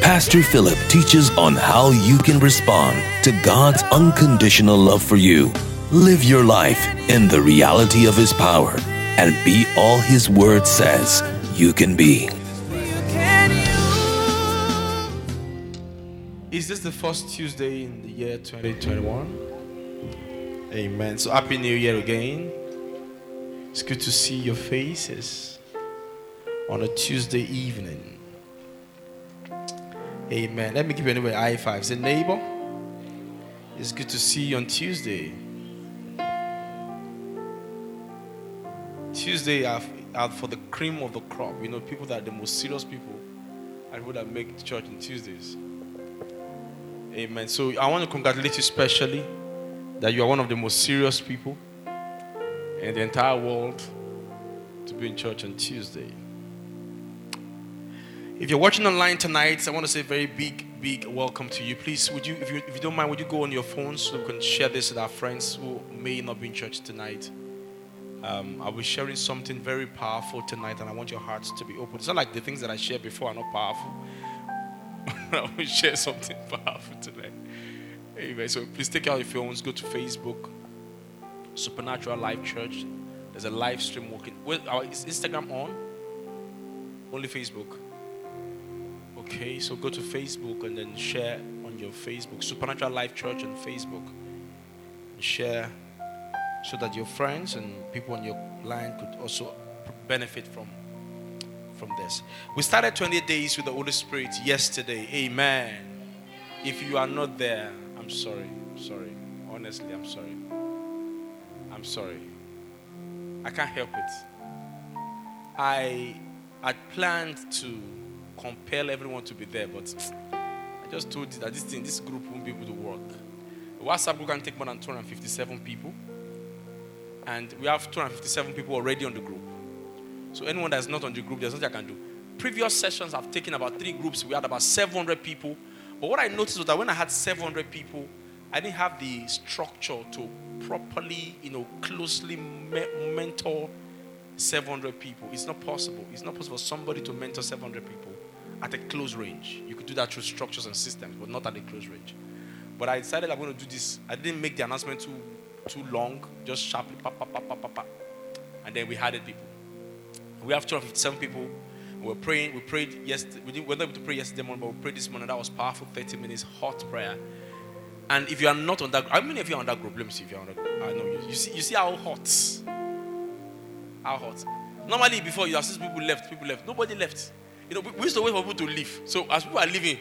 Pastor Philip teaches on how you can respond to God's unconditional love for you. Live your life in the reality of His power and be all His Word says you can be. Is this the first Tuesday in the year 2021? Amen. So, Happy New Year again. It's good to see your faces on a Tuesday evening. Amen. Let me give you anyway high five. Say, neighbor, it's good to see you on Tuesday. Tuesday for the cream of the crop. You know, people that are the most serious people are people that make church on Tuesdays. Amen. So I want to congratulate you specially that you are one of the most serious people in the entire world to be in church on Tuesday. If you're watching online tonight, I want to say a very big, big welcome to you. Please, would you, if you, if you don't mind, would you go on your phones so we can share this with our friends who may not be in church tonight? Um, I'll be sharing something very powerful tonight, and I want your hearts to be open. It's not like the things that I shared before are not powerful. I will share something powerful tonight. Anyway, so please take out your phones, go to Facebook, Supernatural Life Church. There's a live stream working. Is Instagram on? Only Facebook. Okay, so go to Facebook and then share on your Facebook, Supernatural Life Church on Facebook. Share so that your friends and people on your line could also benefit from from this. We started 20 days with the Holy Spirit yesterday. Amen. If you are not there, I'm sorry. I'm sorry. Honestly, I'm sorry. I'm sorry. I can't help it. I had planned to compel everyone to be there, but I just told you that this thing, this group won't be able to work. The WhatsApp group can take more than 257 people, and we have 257 people already on the group. So anyone that's not on the group, there's nothing I can do. Previous sessions I've taken about three groups. We had about 700 people. But what I noticed was that when I had 700 people, I didn't have the structure to properly, you know, closely me- mentor 700 people. It's not possible. It's not possible for somebody to mentor 700 people at a close range. You could do that through structures and systems, but not at a close range. But I decided I'm going to do this. I didn't make the announcement too too long, just sharply, and then we had it people. We have 257 people. We were praying. We prayed yesterday. We, didn't, we were not able to pray yesterday morning, but we prayed this morning. That was powerful. 30 minutes hot prayer. And if you are not on that, how many of you are on that group? Let me see if you're on that group. I know you. You see, you see how hot. How hot. Normally, before you have seen people left, people left. Nobody left. You know, we, used to wait for people to leave. So as people are leaving,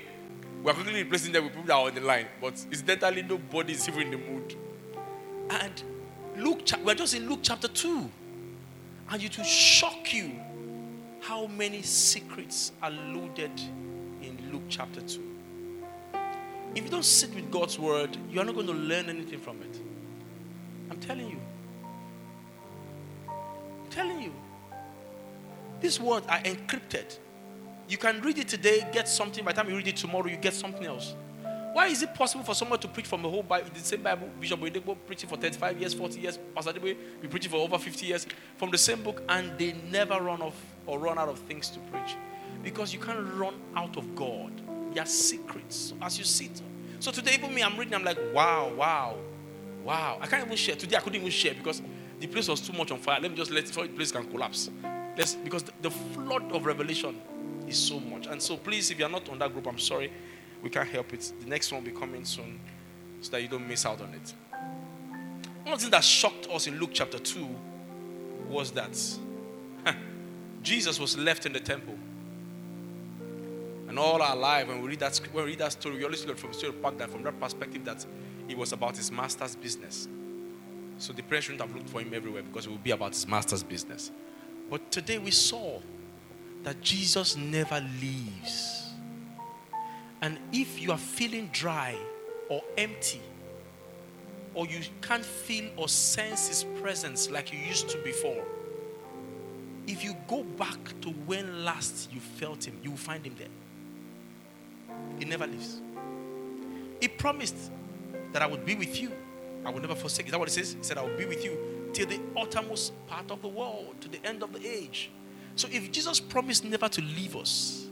we are quickly replacing them with people that are on the line. But incidentally, nobody is even in the mood. And Luke, we're just in Luke chapter 2. And it will shock you how many secrets are loaded in Luke chapter 2. If you don't sit with God's word, you're not going to learn anything from it. I'm telling you. I'm telling you. These words are encrypted. You can read it today, get something. By the time you read it tomorrow, you get something else. Why is it possible for someone to preach from the whole Bible, the same Bible, Bishop Oyedepo preaching for 35 years, 40 years, Pastor Debe be preaching for over 50 years from the same book, and they never run off or run out of things to preach? Because you can't run out of God. There are secrets as you sit. So today, even me, I'm reading, I'm like, wow, wow, wow. I can't even share. Today, I couldn't even share because the place was too much on fire. Let me just let the place can collapse. Let's, because the flood of revelation is so much. And so, please, if you're not on that group, I'm sorry we can't help it. The next one will be coming soon so that you don't miss out on it. One thing that shocked us in Luke chapter 2 was that Jesus was left in the temple. And all our life, when we read that, when we read that story, we always look from that from that perspective that it was about his master's business. So the prayer shouldn't have looked for him everywhere because it would be about his master's business. But today we saw that Jesus never leaves and if you are feeling dry or empty or you can't feel or sense His presence like you used to before, if you go back to when last you felt Him, you will find Him there. He never leaves. He promised that I would be with you. I will never forsake. Is that what it says? He said, I will be with you till the uttermost part of the world, to the end of the age. So if Jesus promised never to leave us,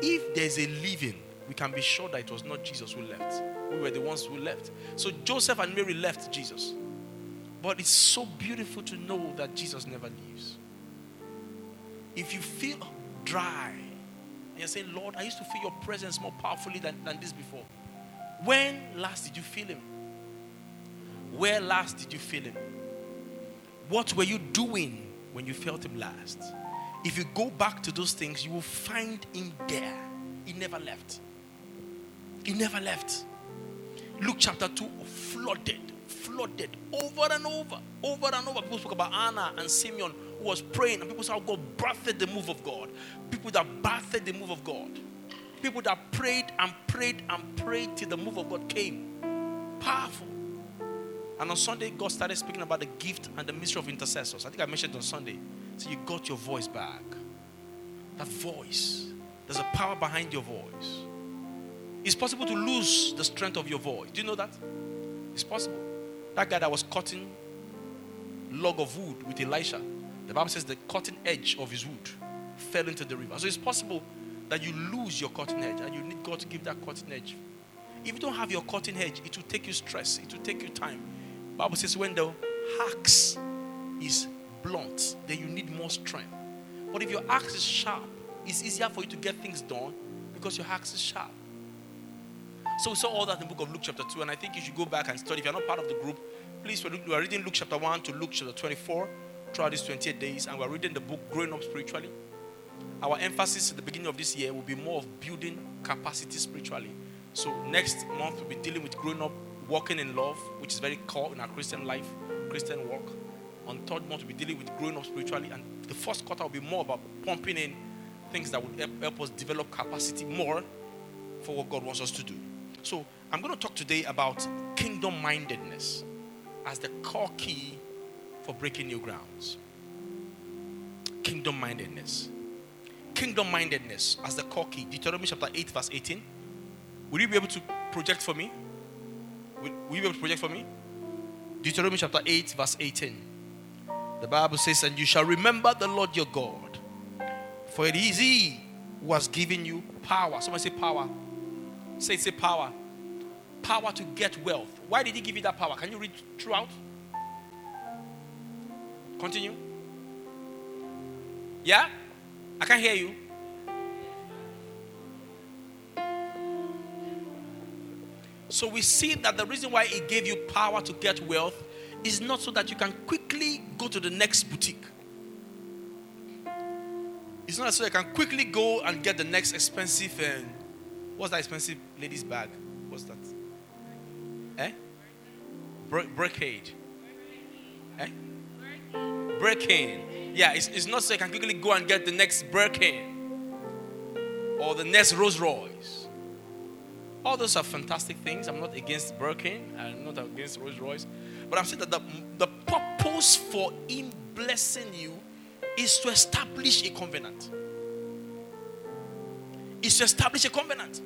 if there's a leaving, we can be sure that it was not Jesus who left. We were the ones who left. So Joseph and Mary left Jesus. But it's so beautiful to know that Jesus never leaves. If you feel dry, and you're saying, Lord, I used to feel your presence more powerfully than, than this before. When last did you feel him? Where last did you feel him? What were you doing when you felt him last? If you go back to those things, you will find him there. He never left. He never left. Luke chapter 2 flooded, flooded over and over, over and over. People spoke about Anna and Simeon who was praying, and people saw God birthed the move of God. People that birthed the move of God. People that prayed and prayed and prayed till the move of God came. Powerful. And on Sunday, God started speaking about the gift and the mystery of intercessors. I think I mentioned on Sunday. So you got your voice back. That voice. There's a power behind your voice. It's possible to lose the strength of your voice. Do you know that? It's possible. That guy that was cutting log of wood with Elisha, the Bible says the cutting edge of his wood fell into the river. So it's possible that you lose your cutting edge and you need God to give that cutting edge. If you don't have your cutting edge, it will take you stress, it will take you time. Bible says when the axe is blunt, then you need more strength. But if your axe is sharp, it's easier for you to get things done because your axe is sharp. So we saw all that in the book of Luke chapter 2, and I think you should go back and study. If you're not part of the group, please, we are reading Luke chapter 1 to Luke chapter 24 throughout these 28 days, and we're reading the book Growing Up Spiritually. Our emphasis at the beginning of this year will be more of building capacity spiritually. So next month we'll be dealing with growing up, walking in love, which is very core in our Christian life, Christian walk. On third month we'll be dealing with growing up spiritually, and the first quarter will be more about pumping in things that would help us develop capacity more for what God wants us to do. So I'm going to talk today about kingdom mindedness as the core key for breaking new grounds. Kingdom mindedness. Kingdom mindedness as the core key. Deuteronomy chapter 8, verse 18. Will you be able to project for me? Will, will you be able to project for me? Deuteronomy chapter 8, verse 18. The Bible says, And you shall remember the Lord your God, for it is He who has given you power. Somebody say power. Say, say power. Power to get wealth. Why did He give you that power? Can you read throughout? Continue. Yeah? I can't hear you. So we see that the reason why He gave you power to get wealth is not so that you can quickly go to the next boutique. It's not so you can quickly go and get the next expensive. Uh, what's that expensive ladies' bag? What's that? Eh? Brocade. Eh? Birkin. Yeah, it's, it's not so you can quickly go and get the next Birkin or the next Rolls Royce. All those are fantastic things. I'm not against Birkin. I'm not against Rolls Royce. But saying that the, the purpose for Him blessing you is to establish a covenant. Is to establish a covenant.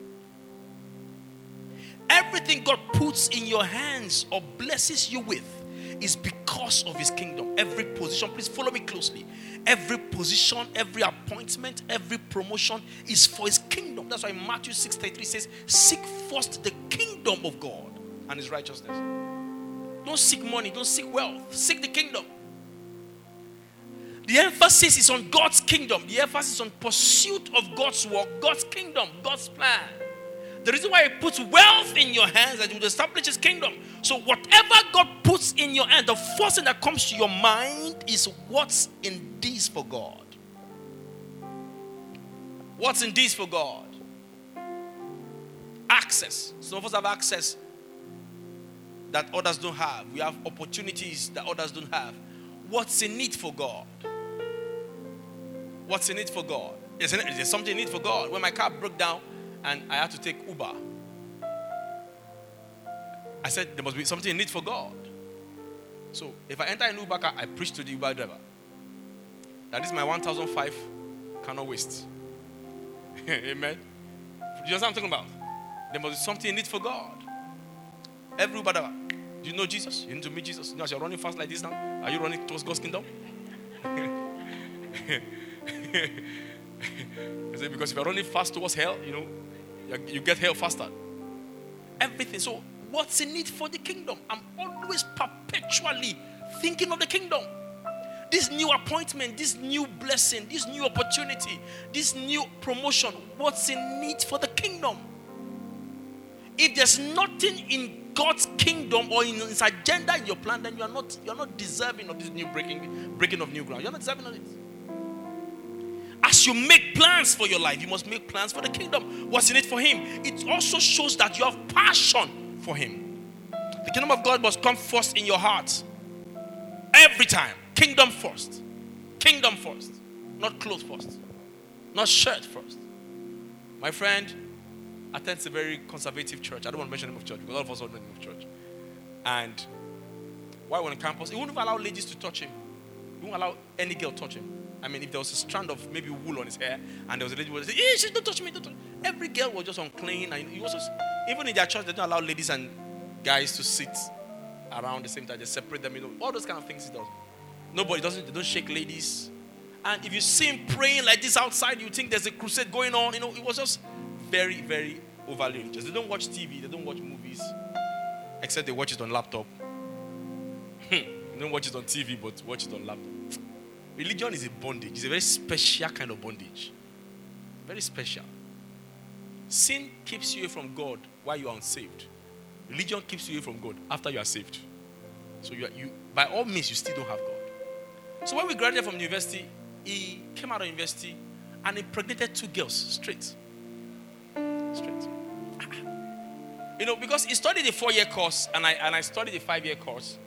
Everything God puts in your hands or blesses you with is because of his kingdom. Every position, please follow me closely. Every position, every appointment, every promotion is for his kingdom. That's why Matthew 6:33 says, Seek first the kingdom of God and his righteousness. Don't seek money, don't seek wealth, seek the kingdom. The emphasis is on God's kingdom. The emphasis is on pursuit of God's work, God's kingdom, God's plan. The reason why He puts wealth in your hands that will establish His kingdom. So, whatever God puts in your hand, the first thing that comes to your mind is what's in this for God. What's in this for God? Access. Some of us have access that others don't have. We have opportunities that others don't have. What's in it for God? What's in it for God? Is there something in it for God? When my car broke down, and I had to take Uber. I said there must be something in it for God. So if I enter a Uber car, I preach to the Uber driver. That is my 1005 cannot waste. Amen. Do you know what I'm talking about? There must be something in it for God. Every Uber driver. Do you know Jesus? You need to meet Jesus. You know, as you're running fast like this now, are you running towards God's kingdom? I said, because if you're running fast towards hell, you know, you get hell faster. Everything. So, what's in it for the kingdom? I'm always perpetually thinking of the kingdom. This new appointment, this new blessing, this new opportunity, this new promotion, what's in it for the kingdom? If there's nothing in God's kingdom or in His agenda in your plan, then you are not you are not deserving of this new breaking breaking of new ground. You're not deserving of it. As you make plans for your life, you must make plans for the kingdom. What's in it for Him? It also shows that you have passion for Him. The kingdom of God must come first in your heart. Every time. Kingdom first. Kingdom first. Not clothes first. Not shirt first. My friend attends a very conservative church. I don't want to mention the name of church because all of us know the name of church. And while we're on campus, he wouldn't allow ladies to touch him. He wouldn't allow any girl to touch him. I mean, if there was a strand of maybe wool on his hair and there was a lady who would say, hey, she's don't touch me, don't touch me. Every girl was just unclean. And he was just, even in their church, they don't allow ladies and guys to sit around the same time. They separate them, you know, all those kind of things he does. Nobody doesn't, they don't shake ladies. And if you see him praying like this outside, you think there's a crusade going on. You know, it was just very, very overly religious. They don't watch TV, they don't watch movies, except they watch it on laptop. they don't watch it on TV, but watch it on laptop. Religion is a bondage. It's a very special kind of bondage. Very special. Sin keeps you away from God while you are unsaved. Religion keeps you away from God after you are saved. So you, are, you by all means, you still don't have God. So when we graduated from university, he came out of university and impregnated two girls straight. Straight. You know, because he studied a four-year course and I and I studied a five-year course.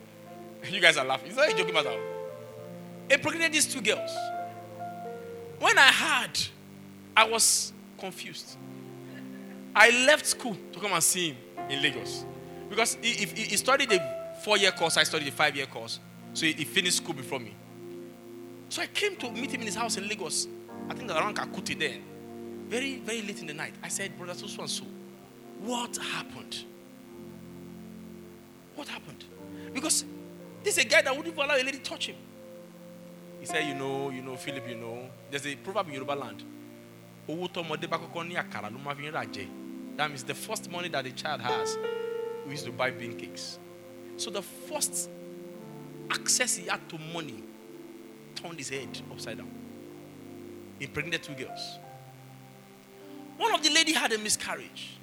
You guys are laughing. It's not a joking matter. He impregnated these two girls. When I heard, I was confused. I left school to come and see him in Lagos. Because he, he, he studied a four year course, I studied a five year course. So he, he, finished school before me. So I came to meet him in his house in Lagos. I think around Kakuti then. Very, very late in the night. I said, Brother so and so, what happened? What happened? Because this is a guy that wouldn't allow a lady to touch him. He said, You know, you know, Philip, you know, there's a proverb in Yoruba land. That means the first money that the child has, we used to buy bean cakes. So the first access he had to money turned his head upside down. He impregnated two girls. One of the lady had a miscarriage,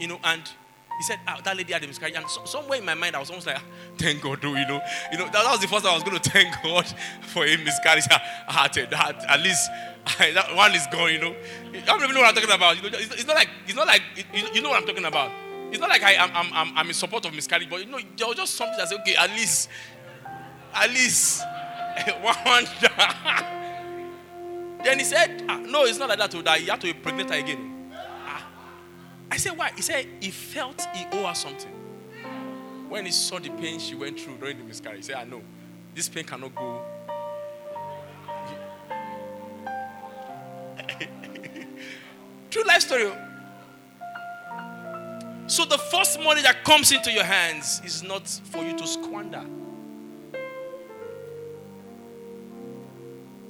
you know, and he said ah, that lady had a miscarriage, and so, somewhere in my mind I was almost like, ah, thank God, you know, you know that, that, was the first time I was going to thank God for a miscarriage. I had to, that, at least that one is gone, you know. I don't even know what I'm talking about. You know, it's, it's not like it's not like you, you, know what I'm talking about. It's not like I, am I'm, I'm, I'm in support of miscarriage, but you know, there was just something that said, okay, at least, at least one. then he said, ah, no, it's not like that. To that he had to impregnate her again. I said, why? He said he felt he owed her something. When he saw the pain she went through during the miscarriage, he said, I know. This pain cannot go. True life story. Oh. So the first money that comes into your hands is not for you to squander.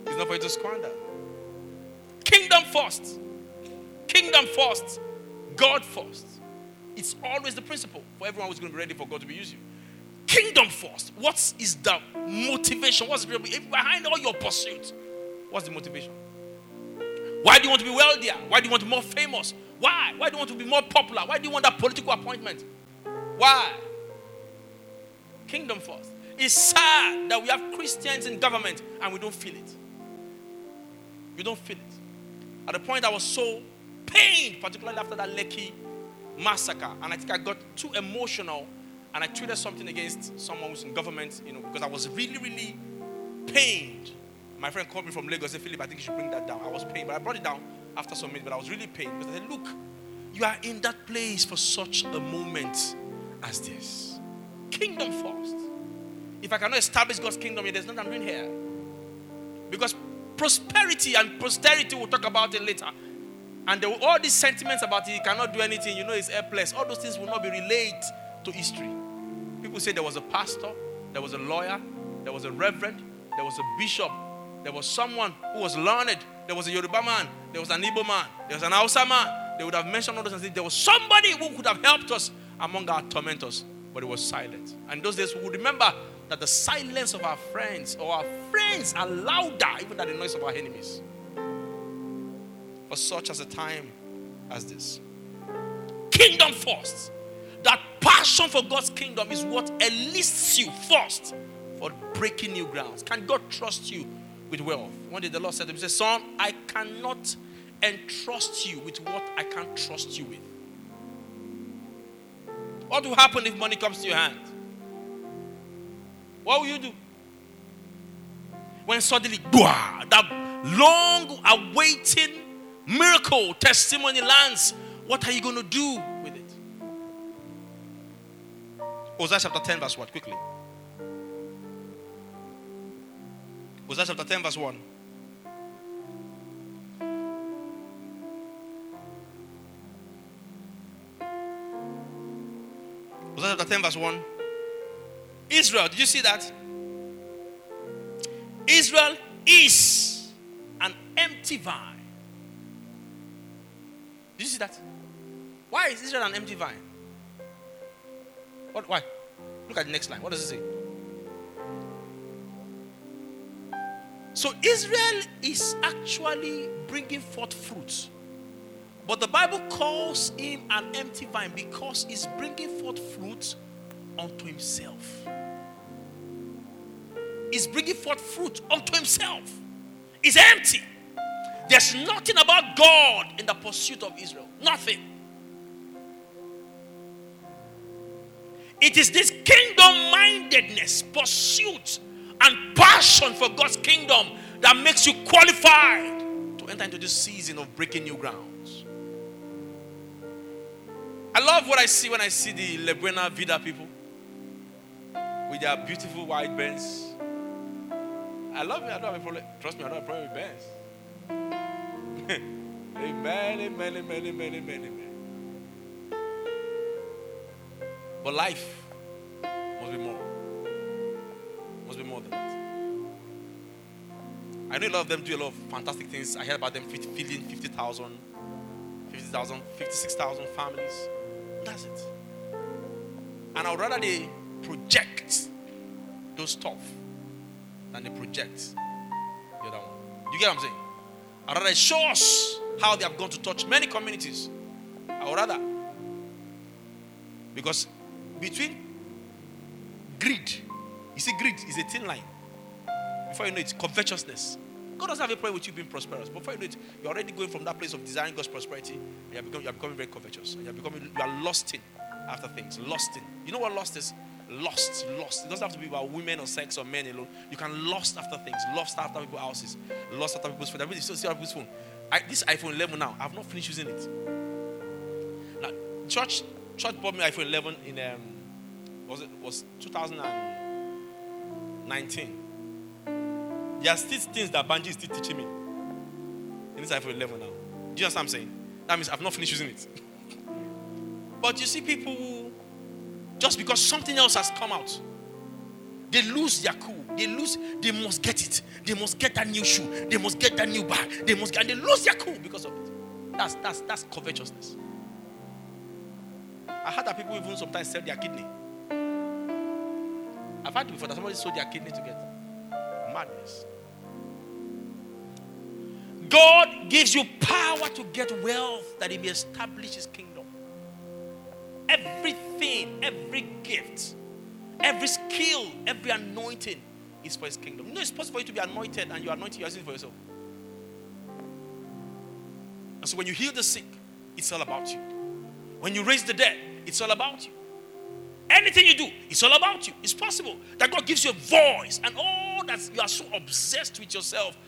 It's not for you to squander. Kingdom first. Kingdom first. God first. It's always the principle for everyone who's going to be ready for God to be using. Kingdom first. What is the motivation? What's behind all your pursuit? What's the motivation? Why do you want to be wealthier? Why do you want to be more famous? Why? Why do you want to be more popular? Why do you want that political appointment? Why? Kingdom first. It's sad that we have Christians in government and we don't feel it. We don't feel it. At the point I was so pained, particularly after that Lekki massacre. And I think I got too emotional and I tweeted something against someone who's in government, you know, because I was really, really pained. My friend called me from Lagos, said, Philip, I think you should bring that down. I was pained, but I brought it down after some minutes, but I was really pained because I said, Look, you are in that place for such a moment as this. Kingdom first. If I cannot establish God's kingdom, here, there's nothing I'm doing here. Because prosperity and posterity, we'll talk about it later. And there, all these sentiments about he cannot do anything, you know, he's airpless. All those things will not be relayed to history. People say there was a pastor, there was a lawyer, there was a reverend, there was a bishop, there was someone who was learned, there was a Yoruba man, there was an Igbo man, there was an Hausa man. They would have mentioned all those things. There was somebody who could have helped us among our tormentors, but it was silent. And those days we would remember that the silence of our friends or our friends are louder even than the noise of our enemies. For such as a time as this. Kingdom first. That passion for God's kingdom is what enlists you first for breaking new grounds. Can God trust you with wealth? One day the Lord said to me, Son, I cannot entrust you with what I can't trust you with. What will happen if money comes to your hand? What will you do? When suddenly, that long awaiting miracle testimony lands, what are you going to do with it? Hosea chapter 10, verse 1, Quickly. Hosea chapter 10, verse 1. Hosea chapter 10, verse 1. Israel, did you see that? Israel is an empty vine. Did you see that? Why is Israel an empty vine? What, why? Look at the next line. What does it say? So Israel is actually bringing forth fruit. But the Bible calls him an empty vine because he's bringing forth fruit unto himself. He's bringing forth fruit unto himself. He's empty. There's nothing about God in the pursuit of Israel. Nothing. It is this kingdom mindedness, pursuit, and passion for God's kingdom that makes you qualified to enter into this season of breaking new grounds. I love what I see when I see the La Buena Vida people with their beautiful white bands. I love it. I don't have a problem. Trust me, I don't have a problem with bands. amen, amen, amen, amen, amen, amen. But life must be more. Must be more than that. I know a lot of them do a lot of fantastic things. I heard about them feeding 50,000, 50,000, 56,000 families. That's it. And I would rather they project those stuff than they project the other one. You get what I'm saying? I'd rather show us how they have gone to touch many communities. Would rather. Because between greed, you see, greed is a thin line. Before you know it, covetousness. God doesn't have a problem with you being prosperous. Before you know it, you're already going from that place of desiring God's prosperity, you're becoming, you're becoming very covetous. You're becoming, you are lost in after things. Lost in. You know what lost is? Lost, lost. It doesn't have to be about women or sex or men alone. You can lost after things, lost after people's houses, lost after people's phone. I still see people's phone. I, this iPhone 11 now, I've not finished using it. Now, church, church bought me iPhone 11 in um, was it was 2019. There are still things that Banji is still teaching me in this iPhone 11 now. Do you understand what I'm saying? That means I've not finished using it. but you see people just because something else has come out, they lose their cool. They lose, they must get it. They must get that new shoe. They must get that new bag. They must get, and they lose their cool because of it. That's, that's, that's covetousness. I heard that people even sometimes sell their kidney. I've heard before that somebody sold their kidney to get madness. God gives you power to get wealth that He may establish His kingdom. Everything, every gift, every skill, every anointing is for His kingdom. Know, it's possible for you to be anointed and you're anointed, for yourself. And so when you heal the sick, it's all about you. When you raise the dead, it's all about you. Anything you do, it's all about you. It's possible that God gives you a voice and all that you are so obsessed with yourself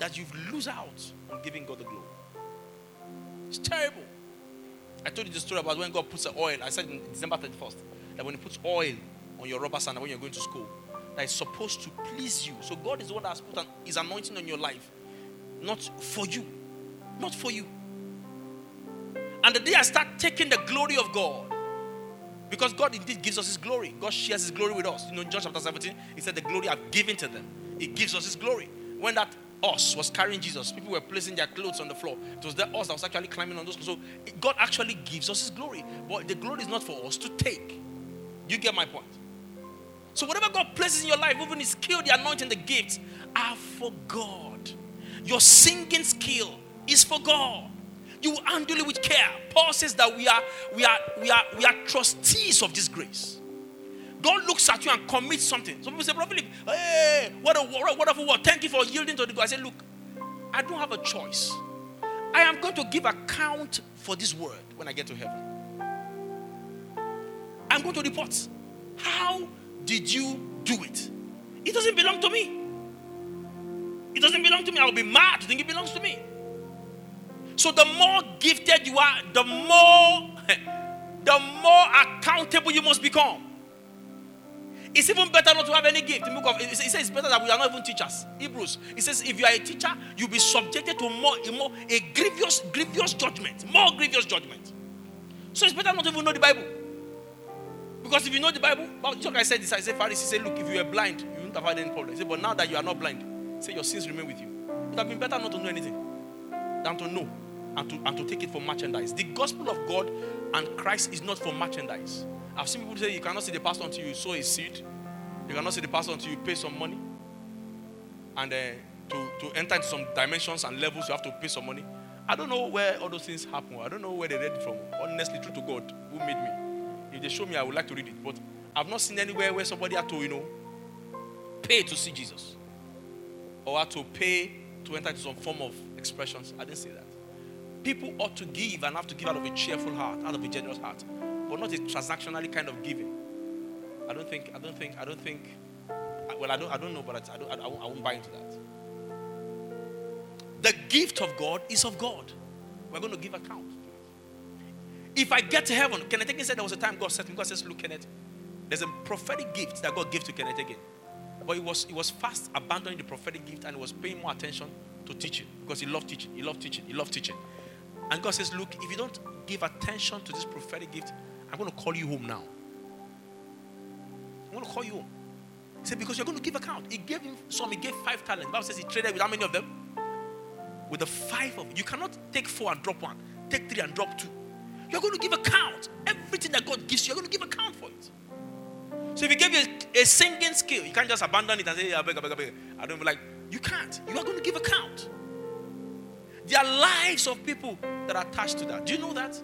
that you lose out on giving God the glory. It's terrible. I told you the story about when God puts the oil. I said in December 31st that when He puts oil on your rubber sandal when you're going to school that is supposed to please you. So God is the one that has put an, his anointing on your life, not for you. Not for you. And the day I start taking the glory of God, because God indeed gives us His glory. God shares His glory with us. You know, in John chapter 17, He said, The glory I've given to them. He gives us His glory. When that us was carrying Jesus, people were placing their clothes on the floor. It was that us that was actually climbing on those. So God actually gives us His glory. But the glory is not for us to take. You get my point? So whatever God places in your life, even His skill, the anointing, the gifts, are for God. Your singing skill is for God. You handle it with care. Paul says that we are, we are, we are, we are trustees of this grace. God looks at you and commits something. Some people say, Philip, hey, what a wonderful word. Thank you for yielding to the God. I say, Look, I don't have a choice. I am going to give account for this word when I get to heaven. I'm going to report. How did you do it? It doesn't belong to me. It doesn't belong to me. I'll be mad to think it belongs to me. So the more gifted you are, the more the more accountable you must become. It's even better not to have any gift. It says it's better that we are not even teachers. Hebrews. It says if you are a teacher, you'll be subjected to more, more a grievous, grievous judgment. More grievous judgment. So it's better not to even know the Bible. Because if you know the Bible, just like I said this, I said Pharisee said, Look, if you were blind, you wouldn't have had any problem. He said, But now that you are not blind, say your sins remain with you. It would have been better not to know anything than to know and to, and to take it for merchandise. The gospel of God and Christ is not for merchandise. I've seen people say you cannot see the pastor until you sow a seed. You cannot see the pastor until you pay some money. And uh, to, to enter into some dimensions and levels, you have to pay some money. I don't know where all those things happen. I don't know where they read it from. Honestly, true to God, who made me. If they show me, I would like to read it. But I've not seen anywhere where somebody had to, you know, pay to see Jesus. Or had to pay to enter into some form of expressions. I didn't see that. People ought to give and have to give out of a cheerful heart, out of a generous heart, but not a transactionally kind of giving. I don't think, I don't think, I don't think, well, I don't, I don't know, but I, don't, I, won't, I won't buy into that. The gift of God is of God. We're going to give account. If I get to heaven, Kenneth Hagin said there was a time God said to me, God says, Look, Kenneth, there's a prophetic gift that God gave to Kenneth Hagin. But he was, he was fast abandoning the prophetic gift and he was paying more attention to teaching because he loved teaching, he loved teaching, he loved teaching. And God says, Look, if you don't give attention to this prophetic gift, I'm going to call you home now. I'm going to call you home. He said, Because you're going to give account. He gave him some, he gave five talents. The Bible says he traded with how many of them? With the five of them. You cannot take four and drop one, take three and drop two. You're going to give account. Everything that God gives you, you're going to give account for it. So if He gave you a, a singing skill, you can't just abandon it and say, I beg, beg, I beg. I don't like. You can't. You are going to give account. There are lives of people that are attached to that. Do you know that?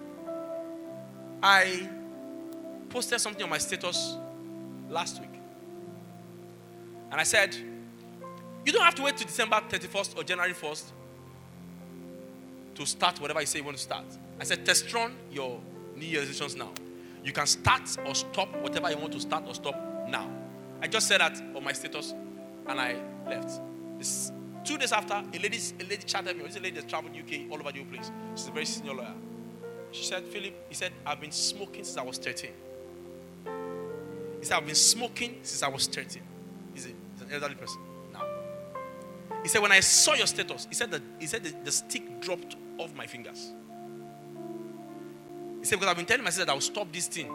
I posted something on my status last week. And I said, You don't have to wait to December 31st or January 1st to start whatever you say you want to start. I said, Test run your New Year's resolutions now. You can start or stop whatever you want to start or stop now. I just said that on my status and I left. This Two days after, a lady, a lady chatted me. This lady that traveled UK all over the place. She's a very senior lawyer. She said, Philip, he said, I've been smoking since I was 13. He said, I've been smoking since I was 13. He's, an elderly person now. He said, when I saw your status, he said that he said the, the stick dropped off my fingers. He said, because I've been telling myself that I'll stop this thing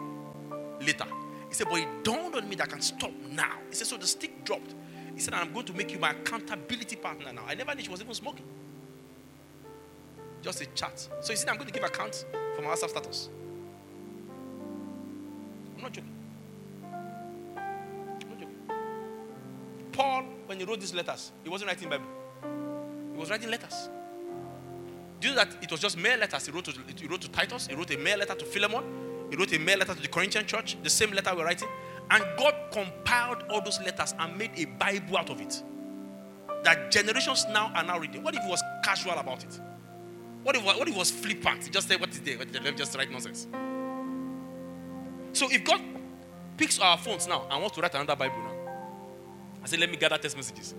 later. He said, but it dawned on me that I can stop now. He said, so the stick dropped. He said, I'm going to make you my accountability partner now. I never knew she was even smoking. Just a chat. So he said, I'm going to give account my WhatsApp status. I'm not joking. I'm not joking. Paul, when he wrote these letters, he wasn't writing Bible. He was writing letters. Do you know that it was just mere letters? He wrote, to, he wrote to Titus, he wrote a mere letter to Philemon, he wrote a mere letter to the Corinthian church, the same letter we're writing. And God compiled all those letters and made a Bible out of it. That generations now are now reading. What if he was casual about it? What if, what if he was flippant? He just said, What is there? Let me just write nonsense. So if God picks our phones now and wants to write another Bible now, I say, Let me gather text messages.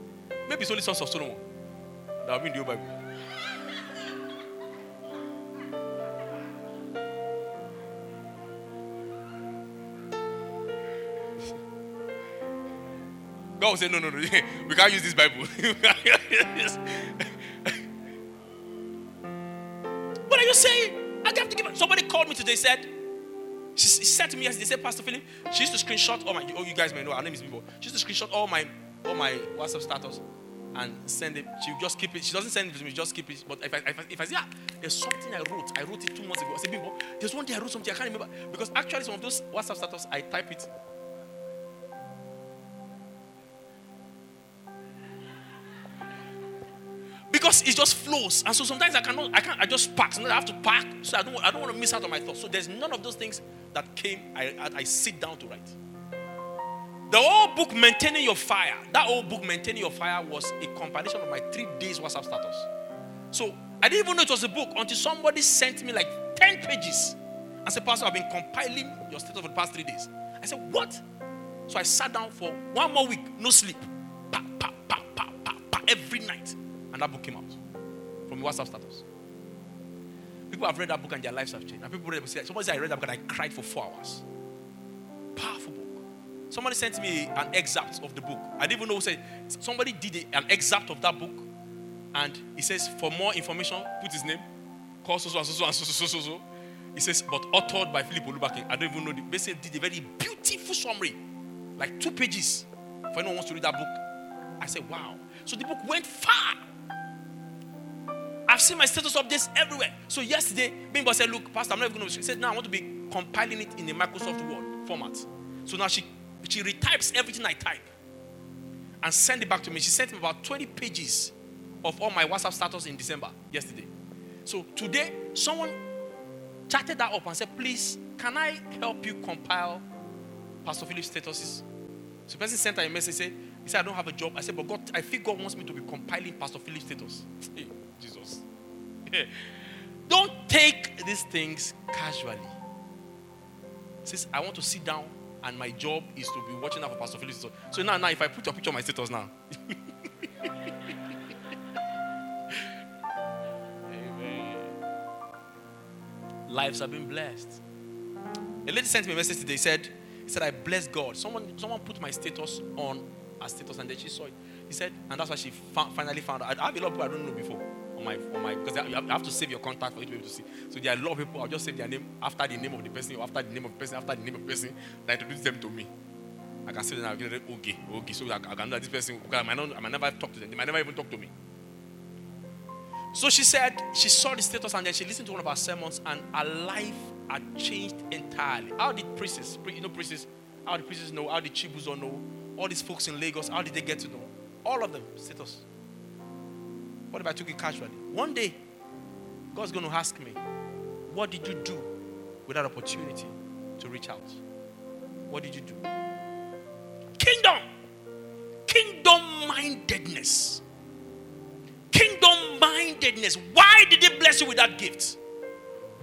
Maybe it's only Songs of Solomon that will be in the Bible. God will say, no, no, no, we can't use this Bible. I to give Somebody called me today, said, she, said to me they said, Pastor Philip, she used to screenshot all my, oh, you guys may know, her name is Bimbo. She used to screenshot all my, all my WhatsApp status and send it. She just keep it. She doesn't send it to me, just keep it. But if I, if I, if I say, yeah, there's something I wrote, I wrote it two months ago. I said, Bimbo, there's one day I wrote something, I can't remember. Because actually, some of those WhatsApp status, I type it it just flows. And so sometimes I cannot, I can't, I just pack. Sometimes I have to pack, so I don't, I don't want to miss out on my thoughts. So there's none of those things that came. I, I, sit down to write. The whole book, Maintaining Your Fire, that whole book, Maintaining Your Fire, was a compilation of my three days WhatsApp status. So I didn't even know it was a book until somebody sent me like 10 pages and said, Pastor, I've been compiling your status for the past three days. I said, What? So I sat down for one more week, no sleep. Pa, pa, pa, pa, pa, pa, every night. That book came out from WhatsApp status. People have read that book and their lives have changed. And people read say, somebody said I read that book and I cried for four hours. Powerful book. Somebody sent me an excerpt of the book. I didn't even know who said somebody did an excerpt of that book, and he says, for more information, put his name, call so so and so so and so so so so. He says, but authored by Philip Olubakin. I don't even know. The basically did a very beautiful summary, like two pages. If anyone wants to read that book, I said, wow. So the book went far. I've seen my status updates everywhere. So yesterday, Bimbo said, Look, Pastor, I'm not even going to. She said, Now I want to be compiling it in a Microsoft Word format. So now she, she retypes everything I type and send it back to me. She sent me about 20 pages of all my WhatsApp status in December yesterday. So today, someone chatted that up and said, Please, can I help you compile Pastor Philip's statuses? So the person sent her a message, said, he said, I don't have a job. I said, but God, I think God wants me to be compiling Pastor Philip's status. Don't take these things casually. Says, I want to sit down and my job is to be watching out for Pastor Philip. So now, now, if I put your picture on my status now. Amen. Lives have been blessed. A lady sent me a message today. Said, he said, I bless God. Someone, someone put my status on her status and then she saw it. He said, and that's why she finally found out. I have a lot of people I don't know before on my on my because you have to save your contact for you to be able to see. So there are a lot of people. I'll just save their name after the name of the person, or after the name of the person, after the name of the person that introduce them to me. I can say them. I'll okay, okay. So I, I can know this person I might not, I might never talk to them. They might never even talk to me. So she said she saw the status and then she listened to one of our sermons and her life had changed entirely. How did priests, you know, priests, how did priests know? How did Chibuzo know? All these folks in Lagos, how did they get to know? All of them, status. What if I took it casually? One day, God's going to ask me, What did you do with that opportunity to reach out? What did you do? Kingdom. Kingdom mindedness. Kingdom mindedness. Why did He bless you with that gift?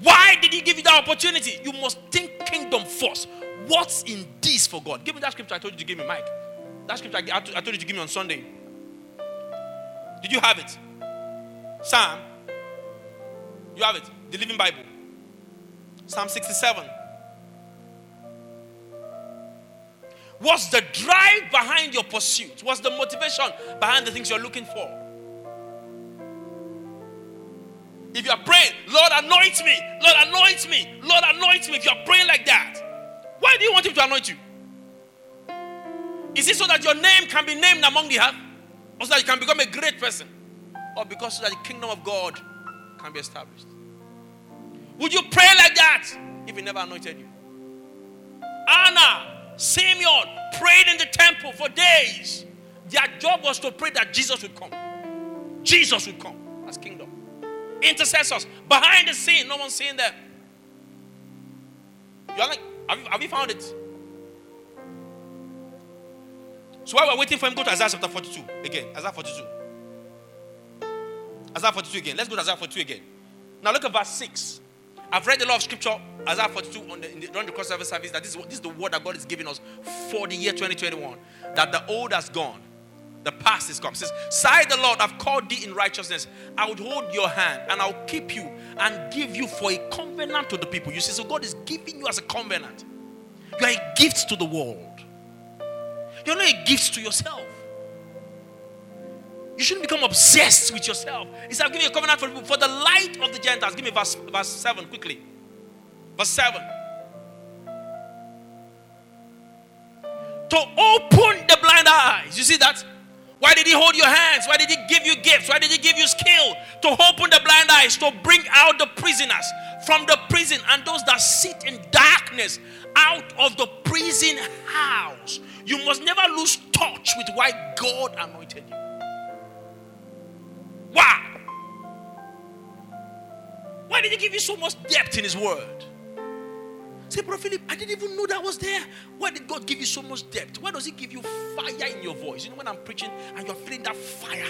Why did He give you that opportunity? You must think kingdom first. What's in this for God? Give me that scripture I told you to give me, Mike. That scripture I told you to give me on Sunday. Did you have it? Psalm. You have it. The Living Bible. Psalm 67. What's the drive behind your pursuit? What's the motivation behind the things you're looking for? If you're praying, Lord, anoint me, Lord, anoint me, Lord, anoint me. If you're praying like that, why do you want Him to anoint you? Is it so that your name can be named among the earth? Or so that you can become a great person? Or because so that the kingdom of God can be established? Would you pray like that if he never anointed you? Anna, Simeon prayed in the temple for days. Their job was to pray that Jesus would come. Jesus would come as kingdom. Intercessors behind the scene, no one's seeing them. You're like, have you, have you found it? So while we're waiting for him, go to Isaiah chapter 42 again. Isaiah 42. Isaiah 42 again. Let's go to Isaiah 42 again. Now look at verse 6. I've read a lot of scripture, Isaiah 42, on the, the, during the cross service service, that this is, this is the word that God is giving us for the year 2021. That the old has gone, the past is come. It says, Sigh the Lord, I've called thee in righteousness. I would hold your hand and I'll keep you and give you for a covenant to the people. You see, so God is giving you as a covenant. You are a gift to the world. You're not a gift to yourself. You shouldn't become obsessed with yourself. He said, you a covenant for for the light of the Gentiles. Give me verse, verse 7 quickly. Verse 7. To open the blind eyes. You see that? Why did he hold your hands? Why did he give you gifts? Why did he give you skill? To open the blind eyes, to bring out the prisoners from the prison and those that sit in darkness out of the prison house. You must never lose touch with why God anointed you. Why? Why did he give you so much depth in his word? Say, Brother Philip, I didn't even know that was there. Why did God give you so much depth? Why does He give you fire in your voice? You know, when I'm preaching and you're feeling that fire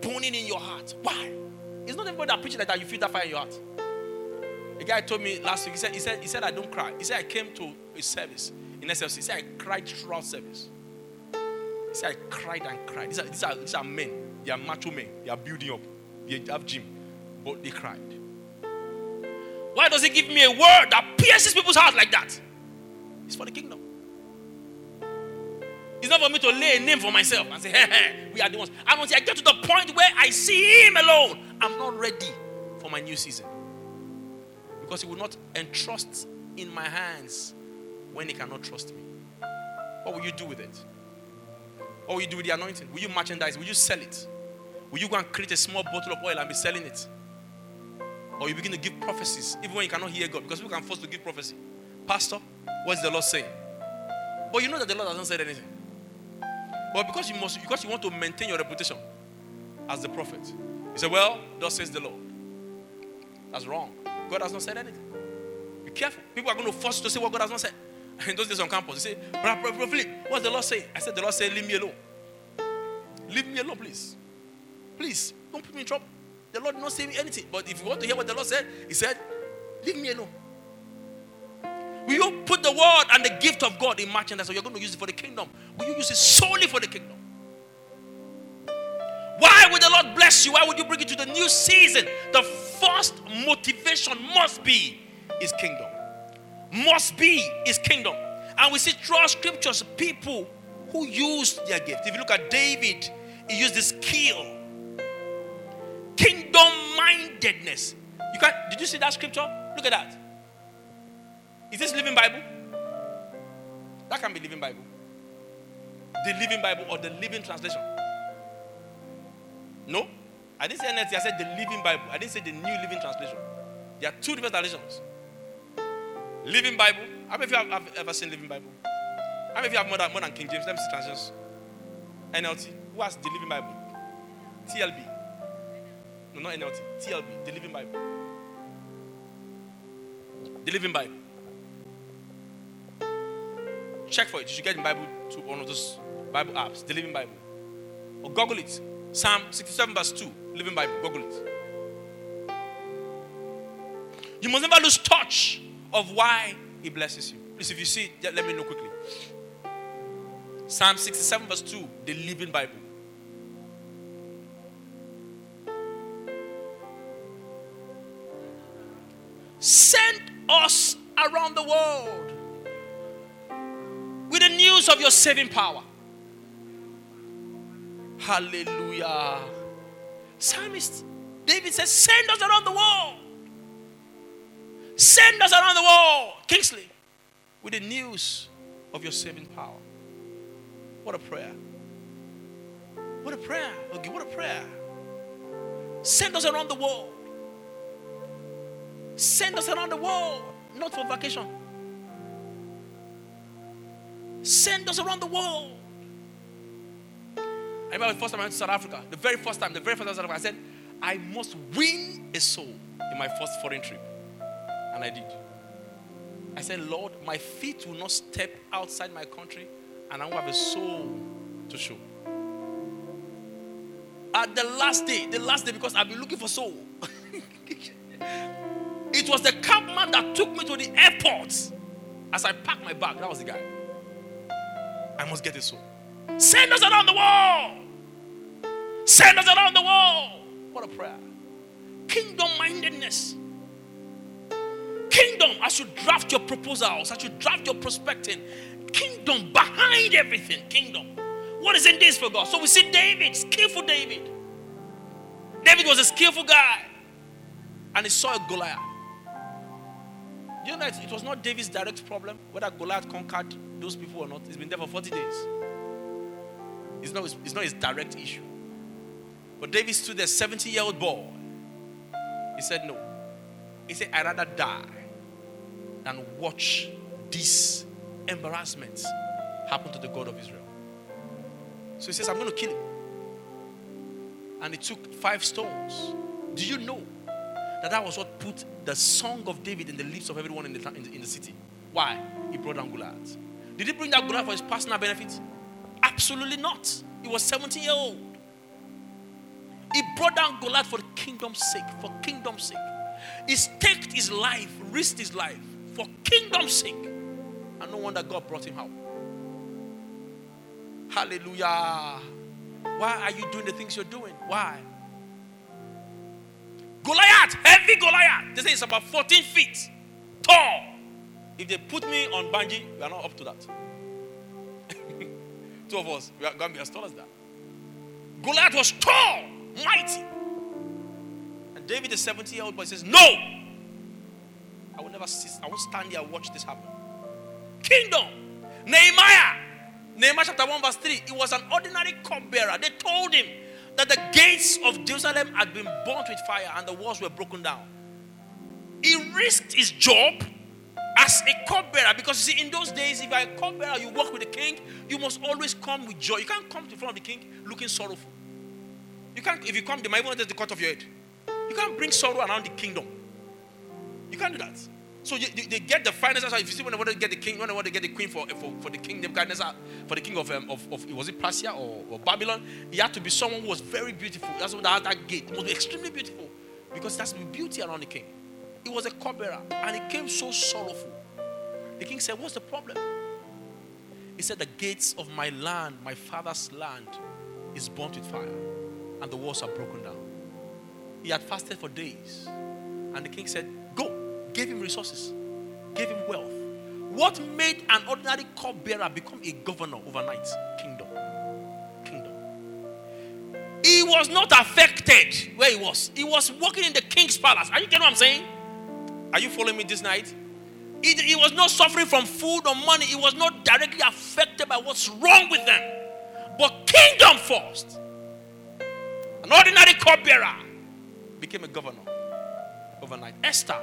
burning in your heart. Why? It's not everybody that preaching like that, you feel that fire in your heart. A guy told me last week, he said, he said, he said, I don't cry. He said, I came to a service in SFC. He said, I cried throughout service. He said, I cried and cried. These are, these are, these are men. They are macho men. They are building up. They have gym. But they cried. Why does he give me a word that pierces people's hearts like that? It's for the kingdom. It's not for me to lay a name for myself and say, hey, hey, we are the ones. And until I get to the point where I see him alone, I'm not ready for my new season. Because he will not entrust in my hands when he cannot trust me. What will you do with it? What will you do with the anointing? Will you merchandise? Will you sell it? Will you go and create a small bottle of oil and be selling it? Or you begin to give prophecies, even when you cannot hear God, because people can force to give prophecy. Pastor, what's the Lord saying? But you know that the Lord hasn't said anything. But because you must, because you want to maintain your reputation as the prophet, you say, Well, thus says the Lord. That's wrong. God has not said anything. Be careful. People are going to force you to say what God has not said. In those days on campus, they say, Brother Philip, what's the Lord saying? I said, The Lord said, Leave me alone. Leave me alone, please. Please, don't put me in trouble. The Lord did not saying anything. But if you want to hear what the Lord said, He said, Leave me alone. Will you put the word and the gift of God in merchandise so you're going to use it for the kingdom? Will you use it solely for the kingdom? Why would the Lord bless you? Why would you bring it to the new season? The first motivation must be His kingdom. Must be His kingdom. And we see throughout scriptures people who used their gift. If you look at David, he used his skill Kingdom mindedness. You can did you see that scripture? Look at that. Is this living Bible? That can be living Bible. The living Bible or the living translation. No? I didn't say NLT, I said the living Bible. I didn't say the new living translation. There are two different translations. Living Bible. How many of you have, have ever seen Living Bible? How many of you have more than, more than King James? Let me see translations. NLT. Who has the Living Bible? TLB. No, not NLT. TLB, the Living Bible. The Living Bible. Check for it. You should get the Bible to one of those Bible apps, the Living Bible. Or Google it. Psalm 67, verse 2, Living Bible. Google it. You must never lose touch of why He blesses you. Please, if you see it, let me know quickly. Psalm 67, verse 2, the Living Bible. Send us around the world with the news of your saving power. Hallelujah. Psalmist David says, Send us around the world. Send us around the world, Kingsley, with the news of your saving power. What a prayer. What a prayer. Okay, what a prayer. Send us around the world. Send us around the world, not for vacation. Send us around the world. I remember the first time I went to South Africa, the very first time, the very first time I, South Africa, I said, I must win a soul in my first foreign trip. And I did. I said, Lord, my feet will not step outside my country and I will have a soul to show. At the last day, the last day, because I've been looking for soul. It was the cabman that took me to the airport. As I packed my bag, that was the guy. I must get this soul. Send us around the world. Send us around the world. What a prayer. Kingdom mindedness. Kingdom, as you draft your proposals, as you draft your prospecting, Kingdom behind everything. Kingdom. What is in this for God? So we see David, skillful David. David was a skillful guy. And he saw a Goliath. Do you know that it was not David's direct problem whether Goliath conquered those people or not? He's been there for 40 days. It's not, it's not his direct issue. But David stood there, 70 year old boy. He said, No. He said, I'd rather die than watch this embarrassment happen to the God of Israel. So he says, I'm going to kill him. And he took five stones. Do you know that that was what put the song of David in the lips of everyone in the, in the, in the city? Why? He brought down Goliath. Did he bring that Goliath for his personal benefit? Absolutely not. He was 70 years old. He brought down Goliath for the kingdom's sake. For kingdom's sake. He staked his life, risked his life for kingdom's sake. And no wonder God brought him out. Hallelujah. Why are you doing the things you're doing? Why? Goliath, heavy Goliath. They say it's about 14 feet tall. If they put me on bungee, we are not up to that. Two of us, we are going to be as tall as that. Goliath was tall, mighty. And David, the 70 year old boy, says, No, I will never sit, I won't stand here and watch this happen. Kingdom, Nehemiah, Nehemiah chapter 1, verse 3. He was an ordinary cupbearer. They told him that the gates of Jerusalem had been burnt with fire and the walls were broken down. He risked his job as a cupbearer because you see, in those days, if you're a cupbearer, you work with the king, you must always come with joy. You can't come to front of the king looking sorrowful. You can't, if you come, they might even take the cut off your head. You can't bring sorrow around the kingdom. You can't do that. So you, they, they get the finances. If you see when they want to get the king, when they want to get the queen for, for, for the kingdom, for the king of, um, of, of was it Persia or, or, Babylon, he had to be someone who was very beautiful. That's what that, that gate. It must be extremely beautiful because that's the beauty around the king. He was a cupbearer and he came so sorrowful. The king said, What's the problem? He said, The gates of my land, my father's land, is burnt with fire and the walls are broken down. He had fasted for days. And the king said, gave him resources, gave him wealth. What made an ordinary cupbearer become a governor overnight? Kingdom. Kingdom. He was not affected where he was. He was working in the king's palace. Are you getting what I'm saying? Are you following me this night? He, he was not suffering from food or money. He was not directly affected by what's wrong with them. But kingdom first. An ordinary cupbearer became a governor overnight. Esther